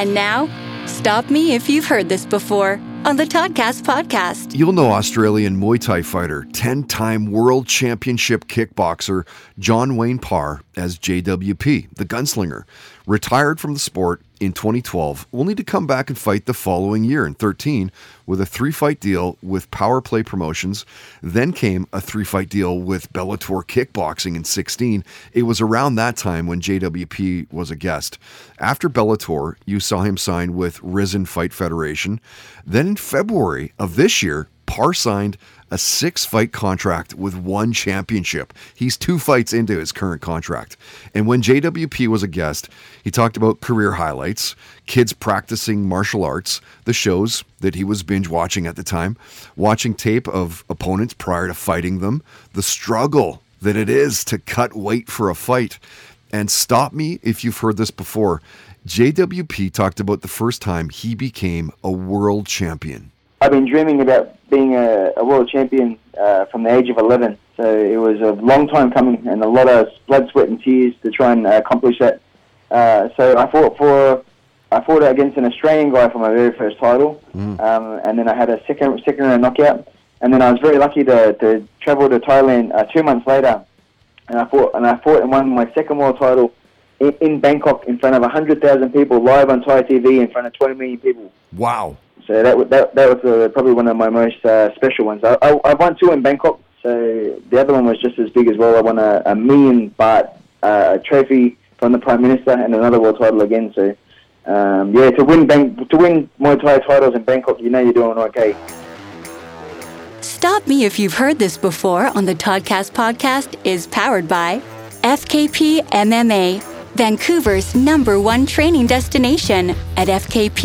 And now, stop me if you've heard this before on the Toddcast podcast. You'll know Australian Muay Thai fighter, 10 time world championship kickboxer John Wayne Parr as JWP, the gunslinger. Retired from the sport in 2012, only to come back and fight the following year in 13 with a three fight deal with Power Play Promotions. Then came a three fight deal with Bellator Kickboxing in 16. It was around that time when JWP was a guest. After Bellator, you saw him sign with Risen Fight Federation. Then in February of this year, Parr signed a six fight contract with one championship. He's two fights into his current contract. And when JWP was a guest, he talked about career highlights, kids practicing martial arts, the shows that he was binge watching at the time, watching tape of opponents prior to fighting them, the struggle that it is to cut weight for a fight. And stop me if you've heard this before. JWP talked about the first time he became a world champion. I've been dreaming about being a, a world champion uh, from the age of 11. So it was a long time coming and a lot of blood, sweat, and tears to try and accomplish that. Uh, so I fought for I fought against an Australian guy for my very first title, mm. um, and then I had a second second round knockout. And then I was very lucky to, to travel to Thailand uh, two months later, and I fought and I fought and won my second world title in, in Bangkok in front of hundred thousand people live on Thai TV in front of twenty million people. Wow! So that that that was uh, probably one of my most uh, special ones. I, I I won two in Bangkok. So the other one was just as big as well. I won a, a million baht uh, trophy from the prime minister and another world title again. So um, yeah, to win Bang- to win Muay Thai titles in Bangkok, you know you're doing okay. Stop me if you've heard this before on the Toddcast podcast is powered by FKP MMA, Vancouver's number one training destination at fkpmma.com.